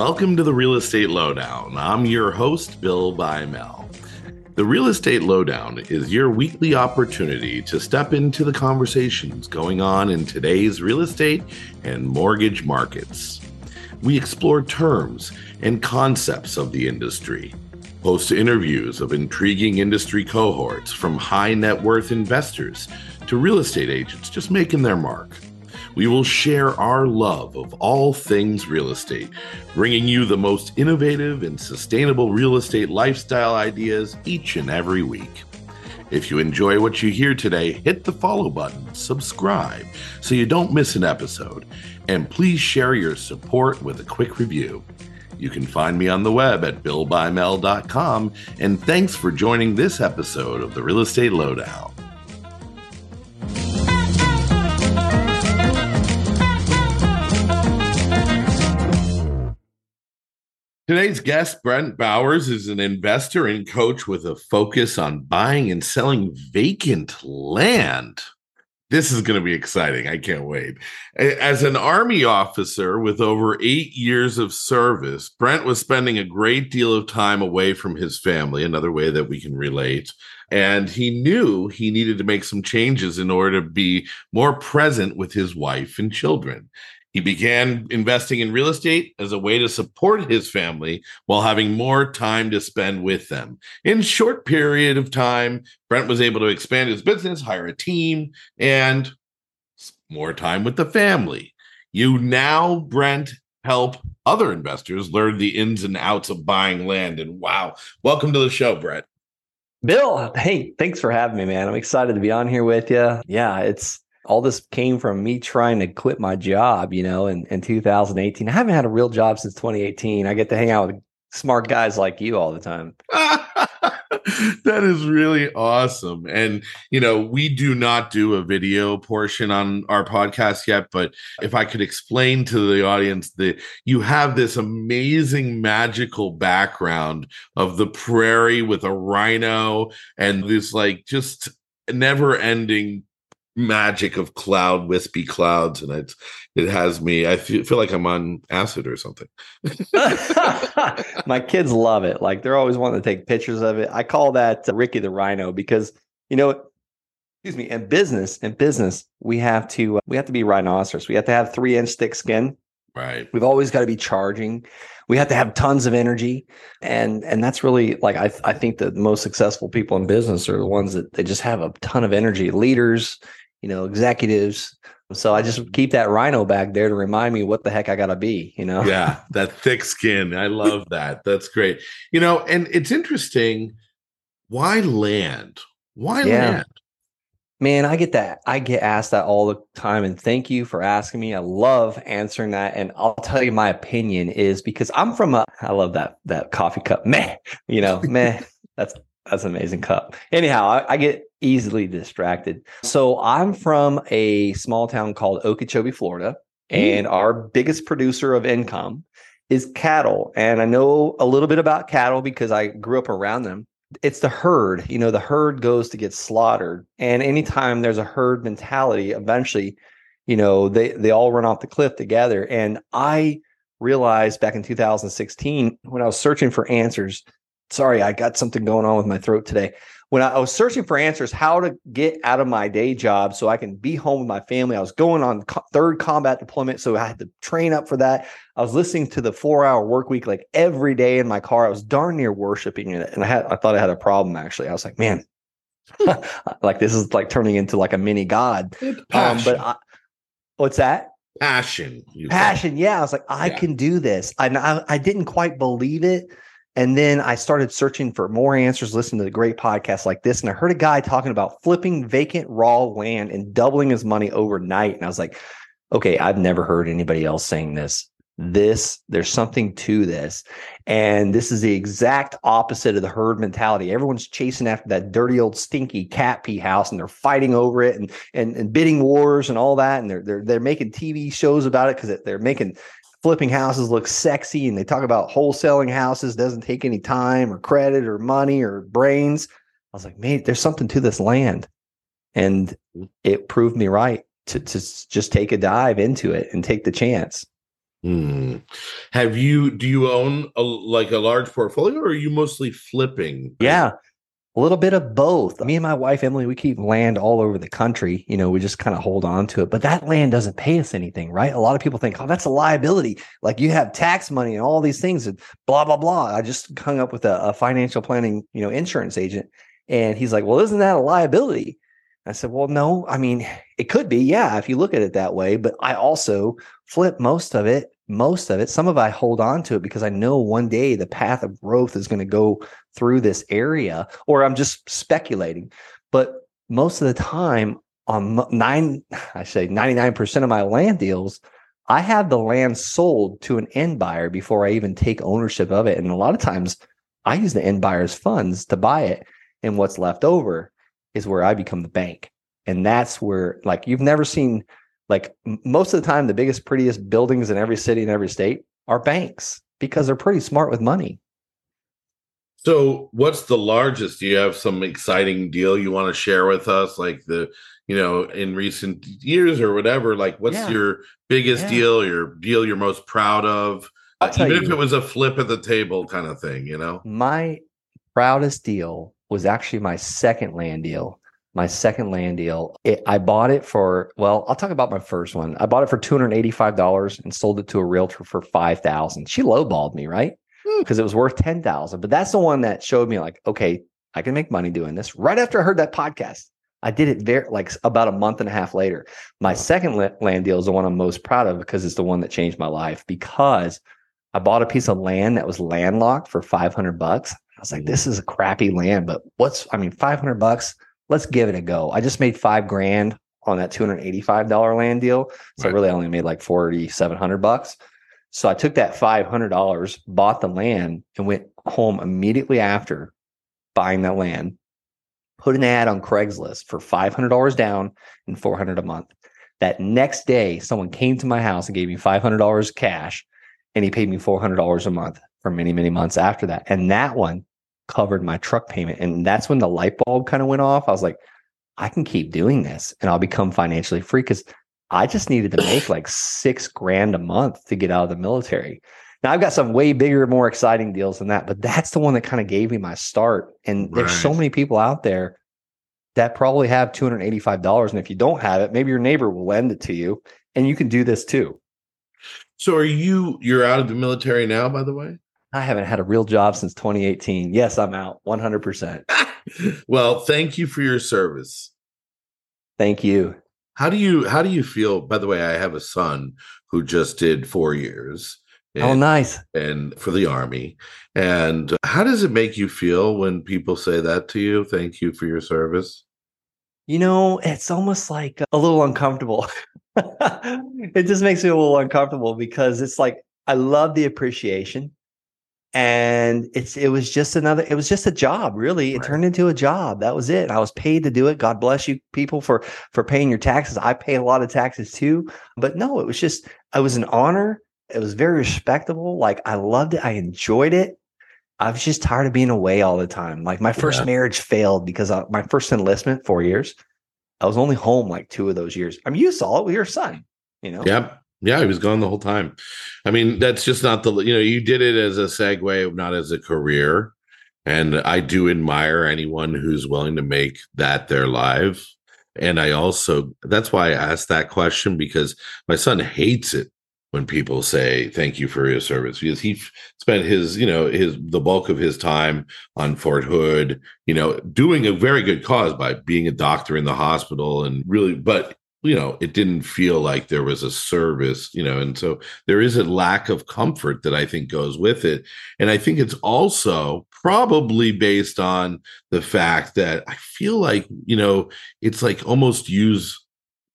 Welcome to the Real Estate Lowdown. I'm your host, Bill Bymel. The Real Estate Lowdown is your weekly opportunity to step into the conversations going on in today's real estate and mortgage markets. We explore terms and concepts of the industry, host interviews of intriguing industry cohorts from high net worth investors to real estate agents just making their mark we will share our love of all things real estate, bringing you the most innovative and sustainable real estate lifestyle ideas each and every week. If you enjoy what you hear today, hit the follow button, subscribe so you don't miss an episode, and please share your support with a quick review. You can find me on the web at billbymel.com, and thanks for joining this episode of the Real Estate Lowdown. Today's guest, Brent Bowers, is an investor and coach with a focus on buying and selling vacant land. This is going to be exciting. I can't wait. As an Army officer with over eight years of service, Brent was spending a great deal of time away from his family, another way that we can relate. And he knew he needed to make some changes in order to be more present with his wife and children. He began investing in real estate as a way to support his family while having more time to spend with them. In short period of time, Brent was able to expand his business, hire a team, and more time with the family. You now, Brent, help other investors learn the ins and outs of buying land. And wow, welcome to the show, Brent. Bill, hey, thanks for having me, man. I'm excited to be on here with you. Yeah, it's all this came from me trying to quit my job, you know, in, in 2018. I haven't had a real job since 2018. I get to hang out with smart guys like you all the time. that is really awesome. And, you know, we do not do a video portion on our podcast yet, but if I could explain to the audience that you have this amazing magical background of the prairie with a rhino and this like just never ending magic of cloud wispy clouds and it it has me i feel, feel like i'm on acid or something. My kids love it. Like they're always wanting to take pictures of it. I call that uh, ricky the rhino because you know excuse me in business in business we have to uh, we have to be rhinoceros. We have to have three inch thick skin. Right. We've always got to be charging. We have to have tons of energy. And and that's really like i i think the most successful people in business are the ones that they just have a ton of energy. Leaders you know, executives. So I just keep that rhino back there to remind me what the heck I got to be, you know? Yeah, that thick skin. I love that. That's great. You know, and it's interesting. Why land? Why yeah. land? Man, I get that. I get asked that all the time. And thank you for asking me. I love answering that. And I'll tell you my opinion is because I'm from a I love that that coffee cup. Meh. You know, meh. That's that's an amazing cup. Anyhow, I, I, get easily distracted. So I'm from a small town called Okeechobee, Florida, and mm. our biggest producer of income is cattle. And I know a little bit about cattle because I grew up around them. It's the herd. You know, the herd goes to get slaughtered. And anytime there's a herd mentality, eventually, you know, they they all run off the cliff together. And I realized back in 2016 when I was searching for answers sorry, I got something going on with my throat today. When I, was searching for answers, how to get out of my day job so I can be home with my family, I was going on co- third combat deployment, so I had to train up for that. I was listening to the four hour work week like every day in my car. I was darn near worshiping it, and I had I thought I had a problem actually. I was like, man, like this is like turning into like a mini god. Um, but I, what's that? Passion. Passion. Yeah, I was like, I yeah. can do this. I, I I didn't quite believe it and then I started searching for more answers, listening to the great podcasts like this. And I heard a guy talking about flipping vacant raw land and doubling his money overnight. And I was like, okay, I've never heard anybody else saying this. This, there's something to this. And this is the exact opposite of the herd mentality. Everyone's chasing after that dirty old stinky cat pee house and they're fighting over it and and, and bidding wars and all that. And they're they're they're making TV shows about it because they're making flipping houses look sexy and they talk about wholesaling houses doesn't take any time or credit or money or brains. I was like, man, there's something to this land. And it proved me right to, to just take a dive into it and take the chance. Hmm. Have you do you own a like a large portfolio or are you mostly flipping? Yeah. A little bit of both. Me and my wife Emily, we keep land all over the country. You know, we just kind of hold on to it. But that land doesn't pay us anything, right? A lot of people think, oh, that's a liability. Like you have tax money and all these things and blah, blah, blah. I just hung up with a, a financial planning, you know, insurance agent. And he's like, well, isn't that a liability? I said, well, no, I mean, it could be, yeah, if you look at it that way. But I also flip most of it most of it. Some of I hold on to it because I know one day the path of growth is going to go through this area, or I'm just speculating. But most of the time, on nine, I say 99% of my land deals, I have the land sold to an end buyer before I even take ownership of it. And a lot of times I use the end buyer's funds to buy it. And what's left over is where I become the bank. And that's where, like, you've never seen like most of the time the biggest prettiest buildings in every city and every state are banks because they're pretty smart with money. So what's the largest? Do you have some exciting deal you want to share with us? Like the you know in recent years or whatever like what's yeah. your biggest yeah. deal your deal you're most proud of? Even you, if it was a flip at the table kind of thing you know? My proudest deal was actually my second land deal my second land deal. It, I bought it for well, I'll talk about my first one. I bought it for two hundred eighty five dollars and sold it to a realtor for five thousand. She lowballed me, right? Because hmm. it was worth ten thousand. But that's the one that showed me like, okay, I can make money doing this. Right after I heard that podcast, I did it very like about a month and a half later. My second land deal is the one I'm most proud of because it's the one that changed my life. Because I bought a piece of land that was landlocked for five hundred bucks. I was like, this is a crappy land, but what's I mean, five hundred bucks let's give it a go. I just made five grand on that $285 land deal. So right. I really only made like 4,700 bucks. So I took that $500, bought the land and went home immediately after buying that land, put an ad on Craigslist for $500 down and 400 a month. That next day, someone came to my house and gave me $500 cash and he paid me $400 a month for many, many months after that. And that one covered my truck payment. And that's when the light bulb kind of went off. I was like, I can keep doing this and I'll become financially free because I just needed to make like six grand a month to get out of the military. Now I've got some way bigger, more exciting deals than that, but that's the one that kind of gave me my start. And right. there's so many people out there that probably have $285. And if you don't have it, maybe your neighbor will lend it to you and you can do this too. So are you you're out of the military now, by the way? I haven't had a real job since 2018. Yes, I'm out 100%. well, thank you for your service. Thank you. How do you how do you feel? By the way, I have a son who just did 4 years. Oh, and, oh, nice. And for the army. And how does it make you feel when people say that to you? Thank you for your service. You know, it's almost like a little uncomfortable. it just makes me a little uncomfortable because it's like I love the appreciation and it's it was just another it was just a job really. It right. turned into a job. That was it. I was paid to do it. God bless you people for for paying your taxes. I pay a lot of taxes too. But no it was just it was an honor. It was very respectable. Like i loved it. I enjoyed it. I was just tired of being away all the time. Like my first yeah. marriage failed because I, my first enlistment four years. I was only home like two of those years. I mean you saw it with your son you know? Yep yeah, he was gone the whole time. I mean, that's just not the you know, you did it as a segue, not as a career. And I do admire anyone who's willing to make that their life. And I also that's why I asked that question because my son hates it when people say thank you for your service because he spent his you know his the bulk of his time on Fort Hood you know doing a very good cause by being a doctor in the hospital and really but you know it didn't feel like there was a service you know and so there is a lack of comfort that i think goes with it. And i think it's also probably based on the fact that i feel like you know it's like almost used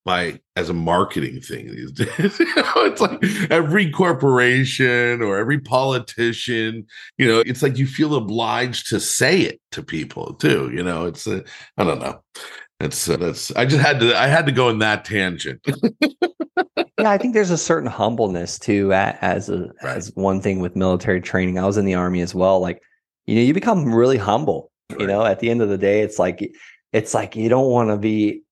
by as a marketing thing these days you know, it's like every corporation or every politician you know it's like you feel obliged to say it to people too you know it's uh, i don't know that's uh, that's. I just had to. I had to go in that tangent. yeah, I think there's a certain humbleness too, as a right. as one thing with military training. I was in the army as well. Like, you know, you become really humble. Right. You know, at the end of the day, it's like it's like you don't want to be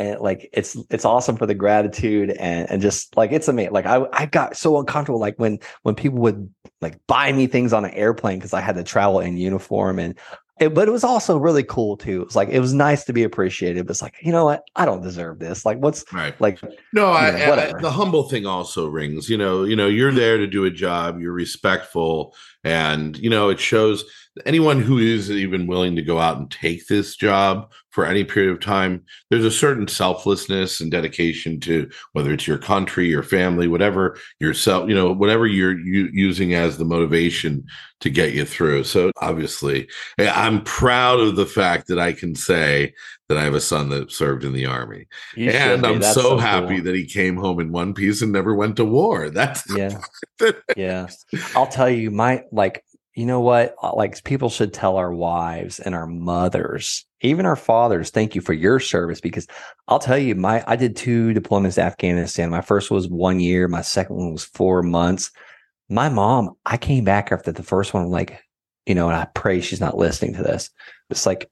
and like it's it's awesome for the gratitude and and just like it's amazing. Like I I got so uncomfortable like when when people would like buy me things on an airplane because I had to travel in uniform and it, but it was also really cool too. It was like it was nice to be appreciated. But it's like you know what, I don't deserve this. Like what's right? Like no, I, know, I, the humble thing also rings. You know, you know, you're there to do a job. You're respectful, and you know it shows anyone who is even willing to go out and take this job for any period of time there's a certain selflessness and dedication to whether it's your country your family whatever yourself you know whatever you're using as the motivation to get you through. So obviously i'm proud of the fact that i can say that i have a son that served in the army. You and i'm so, so, happy cool. that he came home in one piece and never went to war. That's yeah. Yeah i'll tell you my like you know what? Uh, like people should tell our wives and our mothers, even our fathers, thank you for your service. Because I'll tell you, my I did two deployments to Afghanistan. My first was one year, my second one was four months. My mom, I came back after the first one, like, you know, and I pray she's not listening to this. It's like,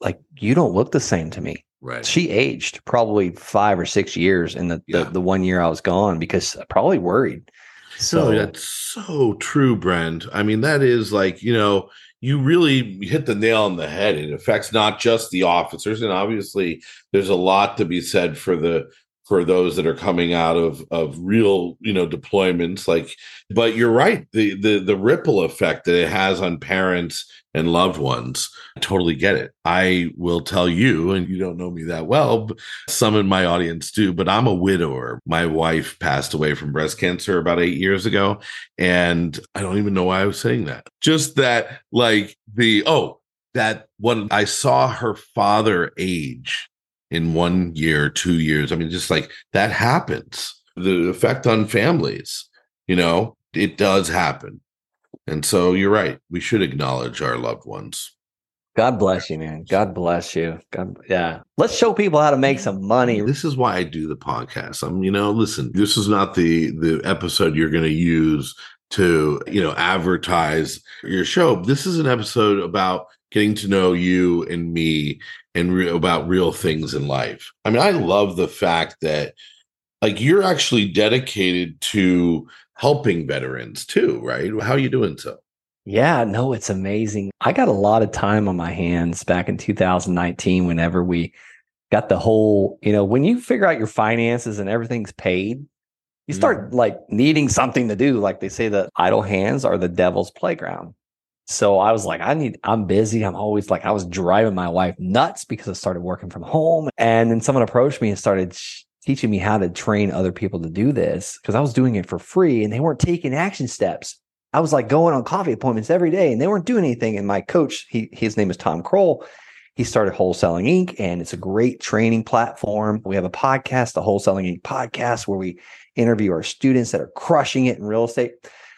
like you don't look the same to me. Right. She aged probably five or six years in the, yeah. the, the one year I was gone because probably worried. So that's so true, Brent. I mean, that is like, you know, you really hit the nail on the head. It affects not just the officers, and obviously there's a lot to be said for the for those that are coming out of of real you know deployments like but you're right the the the ripple effect that it has on parents and loved ones I totally get it. I will tell you and you don't know me that well some in my audience do but i'm a widower. My wife passed away from breast cancer about 8 years ago and i don't even know why i was saying that. Just that like the oh that when i saw her father age in one year, two years. I mean, just like that happens. The effect on families, you know, it does happen. And so you're right. We should acknowledge our loved ones. God bless you, man. God bless you. God, yeah. Let's show people how to make some money. This is why I do the podcast. I'm, you know, listen, this is not the the episode you're going to use to, you know, advertise your show. This is an episode about getting to know you and me and re- about real things in life. I mean, I love the fact that like you're actually dedicated to helping veterans too, right? How are you doing so? Yeah, no, it's amazing. I got a lot of time on my hands back in 2019 whenever we got the whole, you know, when you figure out your finances and everything's paid, you start mm. like needing something to do. Like they say that idle hands are the devil's playground. So I was like, I need, I'm busy. I'm always like, I was driving my wife nuts because I started working from home. And then someone approached me and started teaching me how to train other people to do this because I was doing it for free and they weren't taking action steps. I was like going on coffee appointments every day and they weren't doing anything. And my coach, he, his name is Tom Kroll. He started Wholesaling Inc. and it's a great training platform. We have a podcast, the Wholesaling Inc. podcast, where we interview our students that are crushing it in real estate.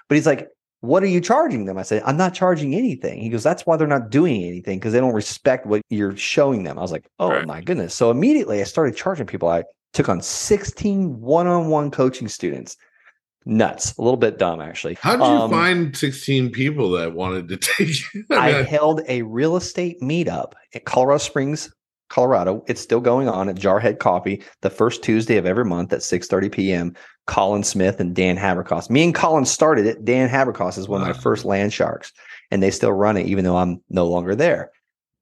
But he's like, what are you charging them? I said, I'm not charging anything. He goes, that's why they're not doing anything because they don't respect what you're showing them. I was like, oh right. my goodness. So immediately I started charging people. I took on 16 one on one coaching students. Nuts, a little bit dumb actually. How did you um, find 16 people that wanted to take you? I, mean, I held a real estate meetup at Colorado Springs, Colorado. It's still going on at Jarhead Coffee the first Tuesday of every month at 6 30 p.m. Colin Smith and Dan Haberkos. Me and Colin started it. Dan Haberkos is one wow. of my first land sharks, and they still run it even though I'm no longer there.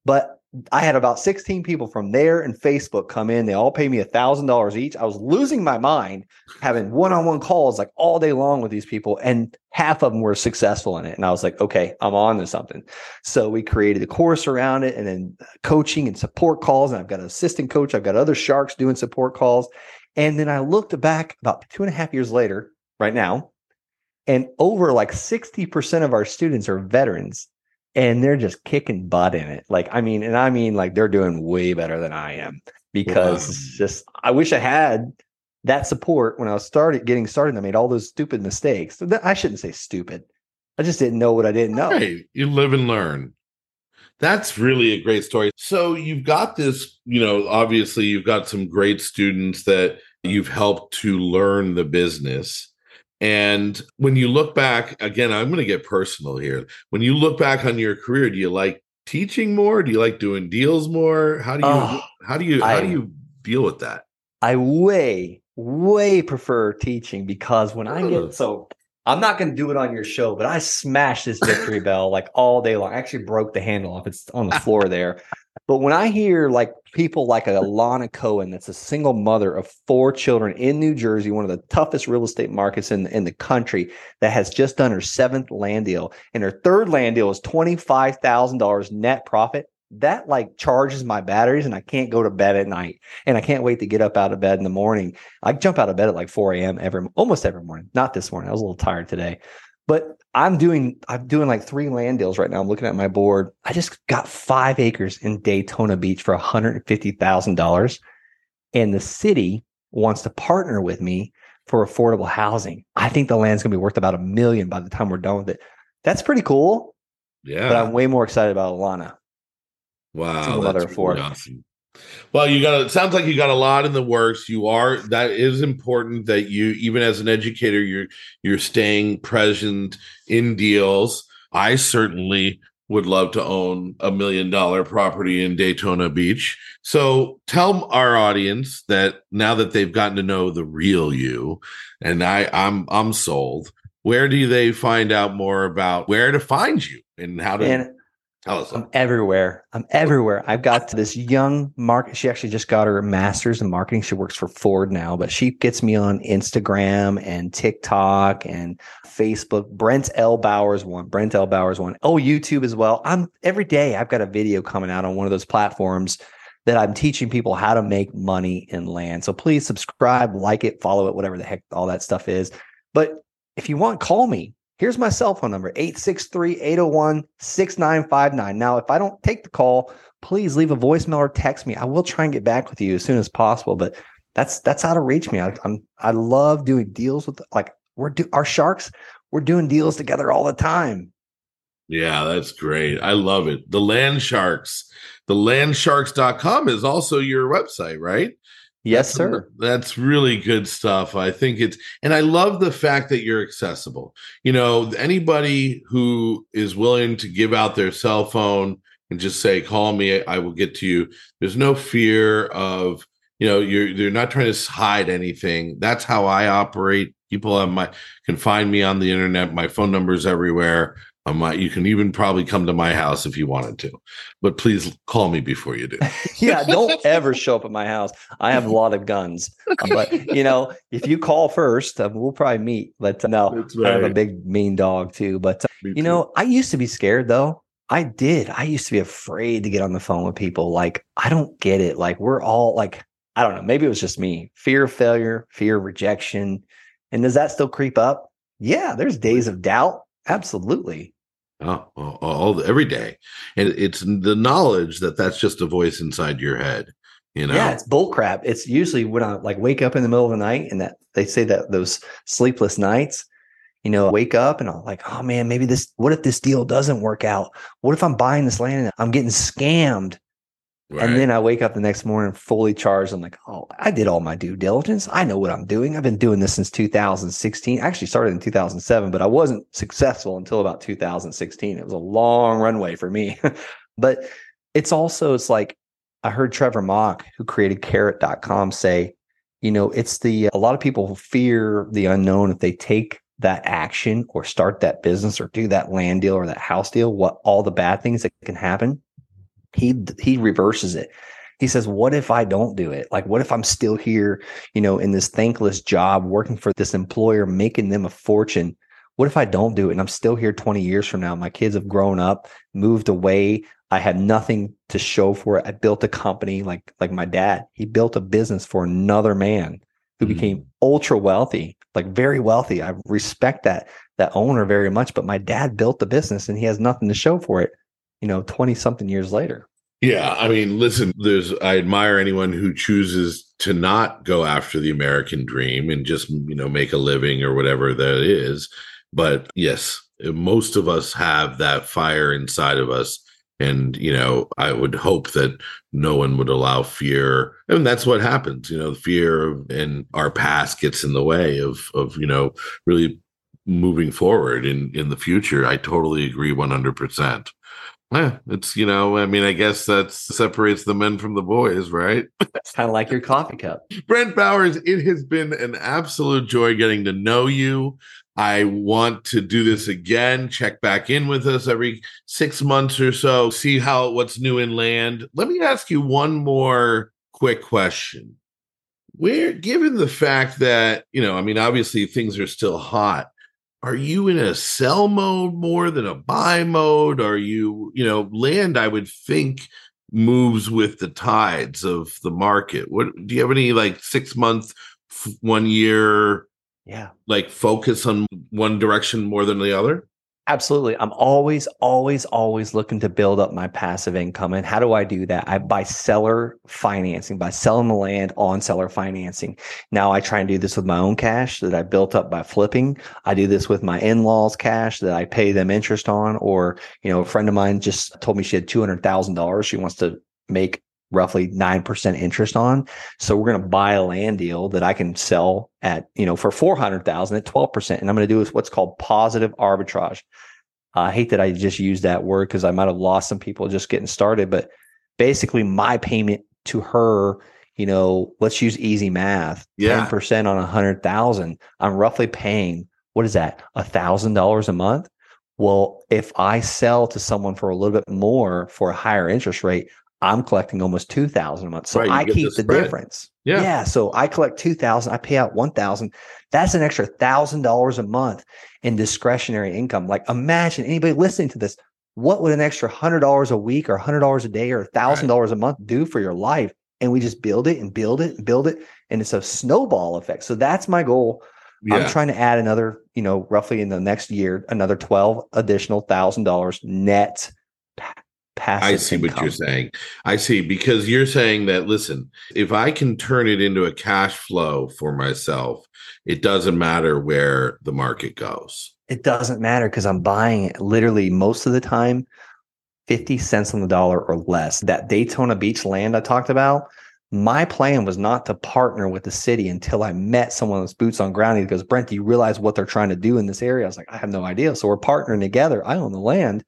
But I had about 16 people from there and Facebook come in. They all pay me a thousand dollars each. I was losing my mind having one-on-one calls like all day long with these people, and half of them were successful in it. And I was like, okay, I'm on to something. So we created a course around it, and then coaching and support calls. And I've got an assistant coach. I've got other sharks doing support calls. And then I looked back about two and a half years later, right now, and over like 60% of our students are veterans and they're just kicking butt in it. Like, I mean, and I mean, like they're doing way better than I am because wow. just, I wish I had that support when I was started getting started. I made all those stupid mistakes. I shouldn't say stupid. I just didn't know what I didn't know. Hey, you live and learn. That's really a great story. So you've got this, you know, obviously you've got some great students that you've helped to learn the business. And when you look back, again, I'm going to get personal here. When you look back on your career, do you like teaching more? Do you like doing deals more? How do you, oh, how do you, how I, do you deal with that? I way, way prefer teaching because when I get so I'm not going to do it on your show, but I smashed this victory bell like all day long. I actually broke the handle off. It's on the floor there. But when I hear like people like a Lana Cohen, that's a single mother of four children in New Jersey, one of the toughest real estate markets in, in the country, that has just done her seventh land deal, and her third land deal is $25,000 net profit that like charges my batteries and I can't go to bed at night and I can't wait to get up out of bed in the morning. I jump out of bed at like 4 a.m. every almost every morning. Not this morning. I was a little tired today. But I'm doing I'm doing like three land deals right now. I'm looking at my board. I just got five acres in Daytona Beach for $150,000. And the city wants to partner with me for affordable housing. I think the land's gonna be worth about a million by the time we're done with it. That's pretty cool. Yeah. But I'm way more excited about Alana. Wow, that's really awesome. Well, you got. It sounds like you got a lot in the works. You are. That is important. That you, even as an educator, you're you're staying present in deals. I certainly would love to own a million dollar property in Daytona Beach. So tell our audience that now that they've gotten to know the real you, and I, I'm I'm sold. Where do they find out more about where to find you and how to? And Oh, I'm everywhere. I'm everywhere. I've got this young market. She actually just got her master's in marketing. She works for Ford now, but she gets me on Instagram and TikTok and Facebook. Brent L. Bowers one. Brent L. Bowers one. Oh, YouTube as well. I'm every day. I've got a video coming out on one of those platforms that I'm teaching people how to make money in land. So please subscribe, like it, follow it, whatever the heck all that stuff is. But if you want, call me. Here's my cell phone number 863 801 6959. Now, if I don't take the call, please leave a voicemail or text me. I will try and get back with you as soon as possible, but that's that's how to reach me. I, am I love doing deals with like we're do our sharks. We're doing deals together all the time. Yeah, that's great. I love it. The Land Sharks. The landsharks.com is also your website, right? Yes, that's, sir. That's really good stuff. I think it's, and I love the fact that you're accessible. You know, anybody who is willing to give out their cell phone and just say, call me, I will get to you. There's no fear of, you know, you're, you're not trying to hide anything. That's how I operate. People have my, can find me on the internet. My phone number is everywhere. Um, you can even probably come to my house if you wanted to, but please call me before you do. yeah, don't ever show up at my house. I have a lot of guns, but you know, if you call first, um, we'll probably meet. But uh, no, right. I have a big mean dog too. But uh, you know, I used to be scared though. I did. I used to be afraid to get on the phone with people. Like, I don't get it. Like, we're all like, I don't know. Maybe it was just me. Fear of failure, fear of rejection. And does that still creep up? Yeah, there's days of doubt. Absolutely. Oh, oh, oh, all, all every day, and it's the knowledge that that's just a voice inside your head. You know, yeah, it's bullcrap. It's usually when I like wake up in the middle of the night, and that they say that those sleepless nights. You know, wake up and I'm like, oh man, maybe this. What if this deal doesn't work out? What if I'm buying this land and I'm getting scammed? Right. And then I wake up the next morning fully charged. I'm like, oh, I did all my due diligence. I know what I'm doing. I've been doing this since 2016. I actually started in 2007, but I wasn't successful until about 2016. It was a long runway for me. but it's also, it's like I heard Trevor Mauch, who created carrot.com, say, you know, it's the, a lot of people who fear the unknown if they take that action or start that business or do that land deal or that house deal, what all the bad things that can happen he he reverses it. He says what if i don't do it? Like what if i'm still here you know in this thankless job working for this employer making them a fortune? What if i don't do it and i'm still here 20 years from now? My kids have grown up moved away. I had nothing to show for it. I built a company like like my dad. He built a business for another man who mm-hmm. became ultra wealthy like very wealthy. I respect that that owner very much but my dad built the business and he has nothing to show for it you know, 20 something years later. Yeah, I mean, listen, there's I admire anyone who chooses to not go after the American dream and just, you know, make a living or whatever that is. But yes, most of us have that fire inside of us and you know i would hope that no one would allow fear and that's what happens you know fear and our past gets in the way of of you know really moving forward in in the future i totally agree 100% Yeah, it's you know, I mean, I guess that separates the men from the boys, right? It's kind of like your coffee cup. Brent Bowers, it has been an absolute joy getting to know you. I want to do this again. Check back in with us every six months or so, see how what's new in land. Let me ask you one more quick question. Where, given the fact that, you know, I mean, obviously things are still hot, are you in a sell mode more than a buy mode? Are you, you know, land, I would think moves with the tides of the market. What do you have any like six month, one year yeah. Like focus on one direction more than the other? Absolutely. I'm always, always, always looking to build up my passive income. And how do I do that? I buy seller financing, by selling the land on seller financing. Now I try and do this with my own cash that I built up by flipping. I do this with my in-laws cash that I pay them interest on. Or, you know, a friend of mine just told me she had $200,000 she wants to make roughly 9% interest on. So we're going to buy a land deal that I can sell at, you know, for 400,000 at 12%. And I'm going to do what's called positive arbitrage. I hate that I just used that word because I might have lost some people just getting started, but basically my payment to her, you know, let's use easy math, yeah. 10% on a hundred thousand. I'm roughly paying, what is that? A thousand dollars a month. Well, if I sell to someone for a little bit more for a higher interest rate, I'm collecting almost 2000 a month. So right, I keep the, difference. Yeah. Yeah. So I collect 2000, I pay out 1000. That's an extra $1000 a month in discretionary income. Like imagine anybody listening to this, what would an extra $100 a week or $100 a day or $1000 a month do for your life? And we just build it and build it and build it. And it's a snowball effect. So that's my goal. Yeah. I'm trying to add another, you know, roughly in the next year, another 12 additional thousand dollars net passive I see income. what you're saying. I see because you're saying that listen, if I can turn it into a cash flow for myself, it doesn't matter where the market goes. It doesn't matter because I'm buying it literally most of the time 50 cents on the dollar or less. That Daytona Beach land I talked about, my plan was not to partner with the city until I met someone with boots on ground. He goes, Brent, do you realize what they're trying to do in this area? I was like, I have no idea. So we're partnering together. I own the land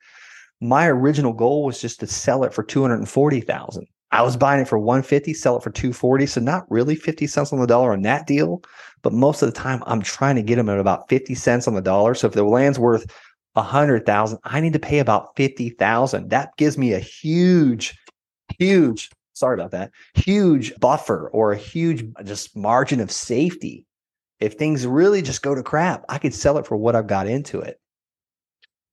my original goal was just to sell it for 240,000. I was buying it for 150, sell it for 240. So not really 50 cents on the dollar on that deal, but most of the time I'm trying to get them at about 50 cents on the dollar. So if the land's worth 100,000, I need to pay about 50,000. That gives me a huge, huge, sorry about that, huge buffer or a huge just margin of safety. If things really just go to crap, I could sell it for what I've got into it.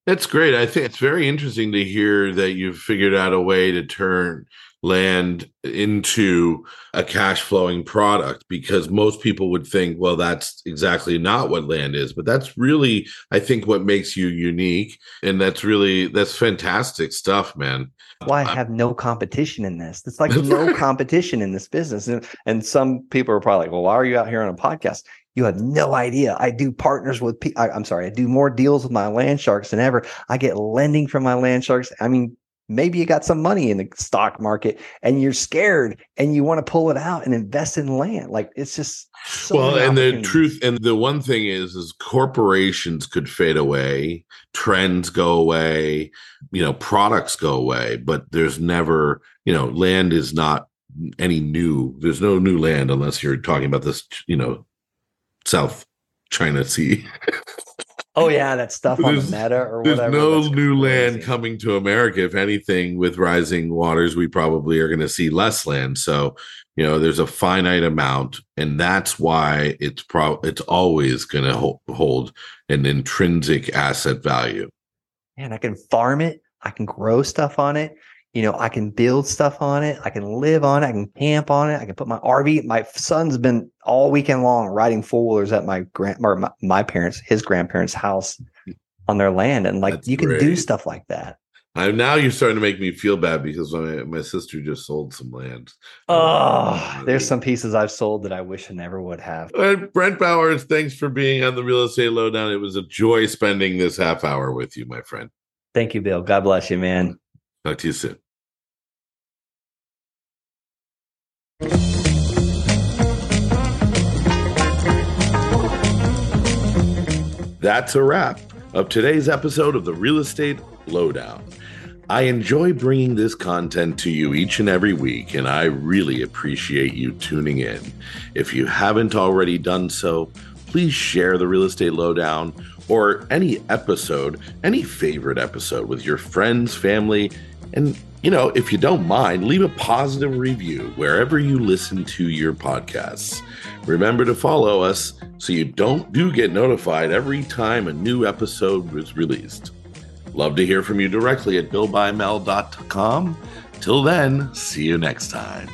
That's great. I think it's very interesting to hear that you've figured out a way to turn land into a cash flowing product because most people would think, well, that's exactly not what land is. But that's really, I think, what makes you unique. And that's really, that's fantastic stuff, man. Why I have no competition in this? It's like no competition in this business. And, and some people are probably like, well, why are you out here on a podcast? You have no idea. I do partners with, I, I'm sorry, I do more deals with my land sharks than ever. I get lending from my land sharks. I mean, maybe you got some money in the stock market and you're scared and you want to pull it out and invest in land. Like it's just so well. And the truth, and the one thing is, is corporations could fade away, trends go away, you know, products go away, but there's never, you know, land is not any new. There's no new land unless you're talking about this, you know, South China Sea. oh yeah, that stuff on the meta or whatever. There's no new crazy. land coming to America. If anything, with rising waters, we probably are going to see less land. So, you know, there's a finite amount, and that's why it's pro. It's always going to hold, hold an intrinsic asset value. And I can farm it. I can grow stuff on it you know, I can build stuff on it. I can live on it. I can camp on it. I can put my RV. My son's been all weekend long riding four wheelers at my grand or my, my, parents, his grandparents' house on their land, and like That's you can great. do stuff like that. I, now you're starting to make me feel bad because my, my sister just sold some land. Oh, there's some pieces I've sold that I wish I never would have. Brent Bowers, thanks for being on the Real Estate Lowdown. It was a joy spending this half hour with you, my friend. Thank you, Bill. God bless you, man. Talk to you soon. That's a wrap of today's episode of the Real Estate Lowdown. I enjoy bringing this content to you each and every week, and I really appreciate you tuning in. If you haven't already done so, please share the Real Estate Lowdown or any episode, any favorite episode with your friends, family, and you know, if you don't mind, leave a positive review wherever you listen to your podcasts. Remember to follow us so you don't do get notified every time a new episode is released. Love to hear from you directly at billbymel.com. Till then, see you next time.